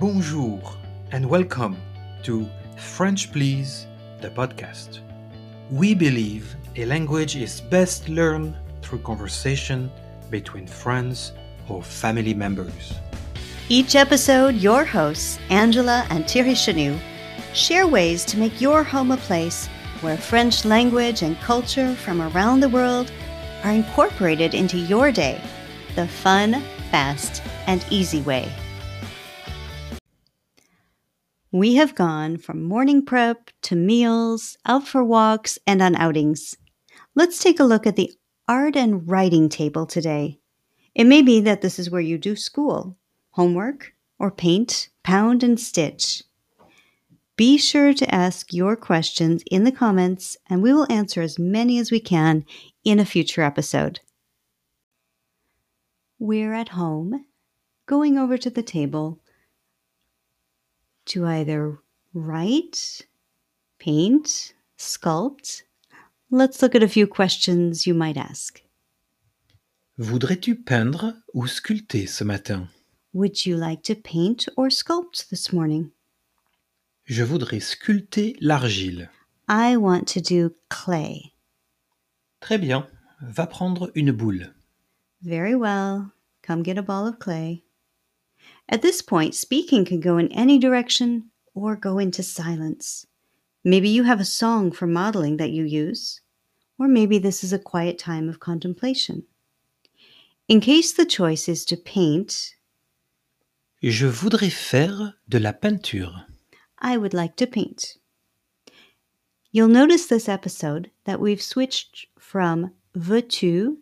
Bonjour and welcome to French Please, the podcast. We believe a language is best learned through conversation between friends or family members. Each episode, your hosts, Angela and Thierry Chenu, share ways to make your home a place where French language and culture from around the world are incorporated into your day the fun, fast, and easy way. We have gone from morning prep to meals, out for walks, and on outings. Let's take a look at the art and writing table today. It may be that this is where you do school, homework, or paint, pound, and stitch. Be sure to ask your questions in the comments, and we will answer as many as we can in a future episode. We're at home, going over to the table to either write, paint, sculpt. Let's look at a few questions you might ask. Voudrais-tu peindre ou sculpter ce matin Would you like to paint or sculpt this morning? Je voudrais sculpter l'argile. I want to do clay. Très bien, va prendre une boule. Very well. Come get a ball of clay. At this point, speaking can go in any direction or go into silence. Maybe you have a song for modeling that you use, or maybe this is a quiet time of contemplation. In case the choice is to paint, Je voudrais faire de la peinture. I would like to paint. You'll notice this episode that we've switched from veux-tu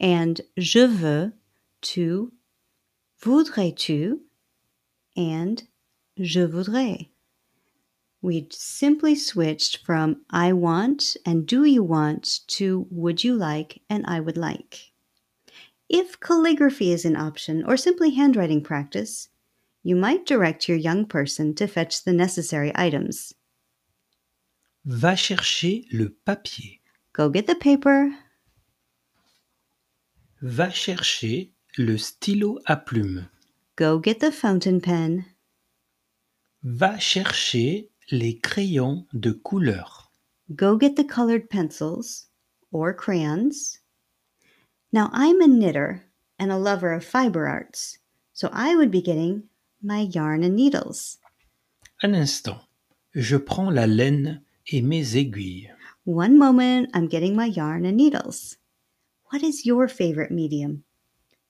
and je veux to voudrais-tu and je voudrais. We simply switched from I want and do you want to would you like and I would like. If calligraphy is an option or simply handwriting practice, you might direct your young person to fetch the necessary items. Va chercher le papier. Go get the paper, Va chercher le stylo à plume. go get the fountain pen, Va chercher les crayons de couleur. go get the colored pencils or crayons. Now, I'm a knitter and a lover of fiber arts, so I would be getting my yarn and needles. Un instant, je prends la laine et mes aiguilles. One moment, I'm getting my yarn and needles. What is your favorite medium?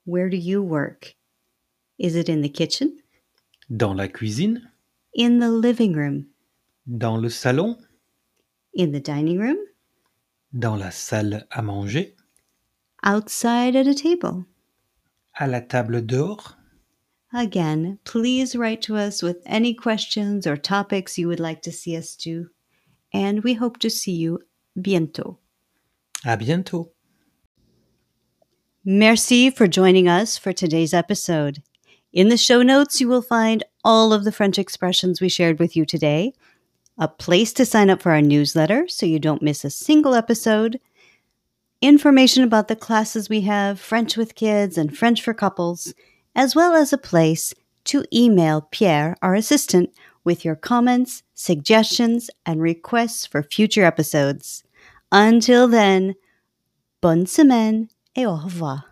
Where do you work? Is it in the kitchen? Dans la cuisine, In the living room? dans le salon, In the dining room? dans la salle à manger, Outside at a table? à la table dehors. Again, please write to us with any questions or topics you would like to see us do. And we hope to see you bientôt. À bientôt. Merci for joining us for today's episode. In the show notes, you will find all of the French expressions we shared with you today, a place to sign up for our newsletter so you don't miss a single episode, information about the classes we have, French with kids and French for couples, as well as a place to email Pierre, our assistant, with your comments, suggestions, and requests for future episodes. Until then, bonne semaine et au revoir.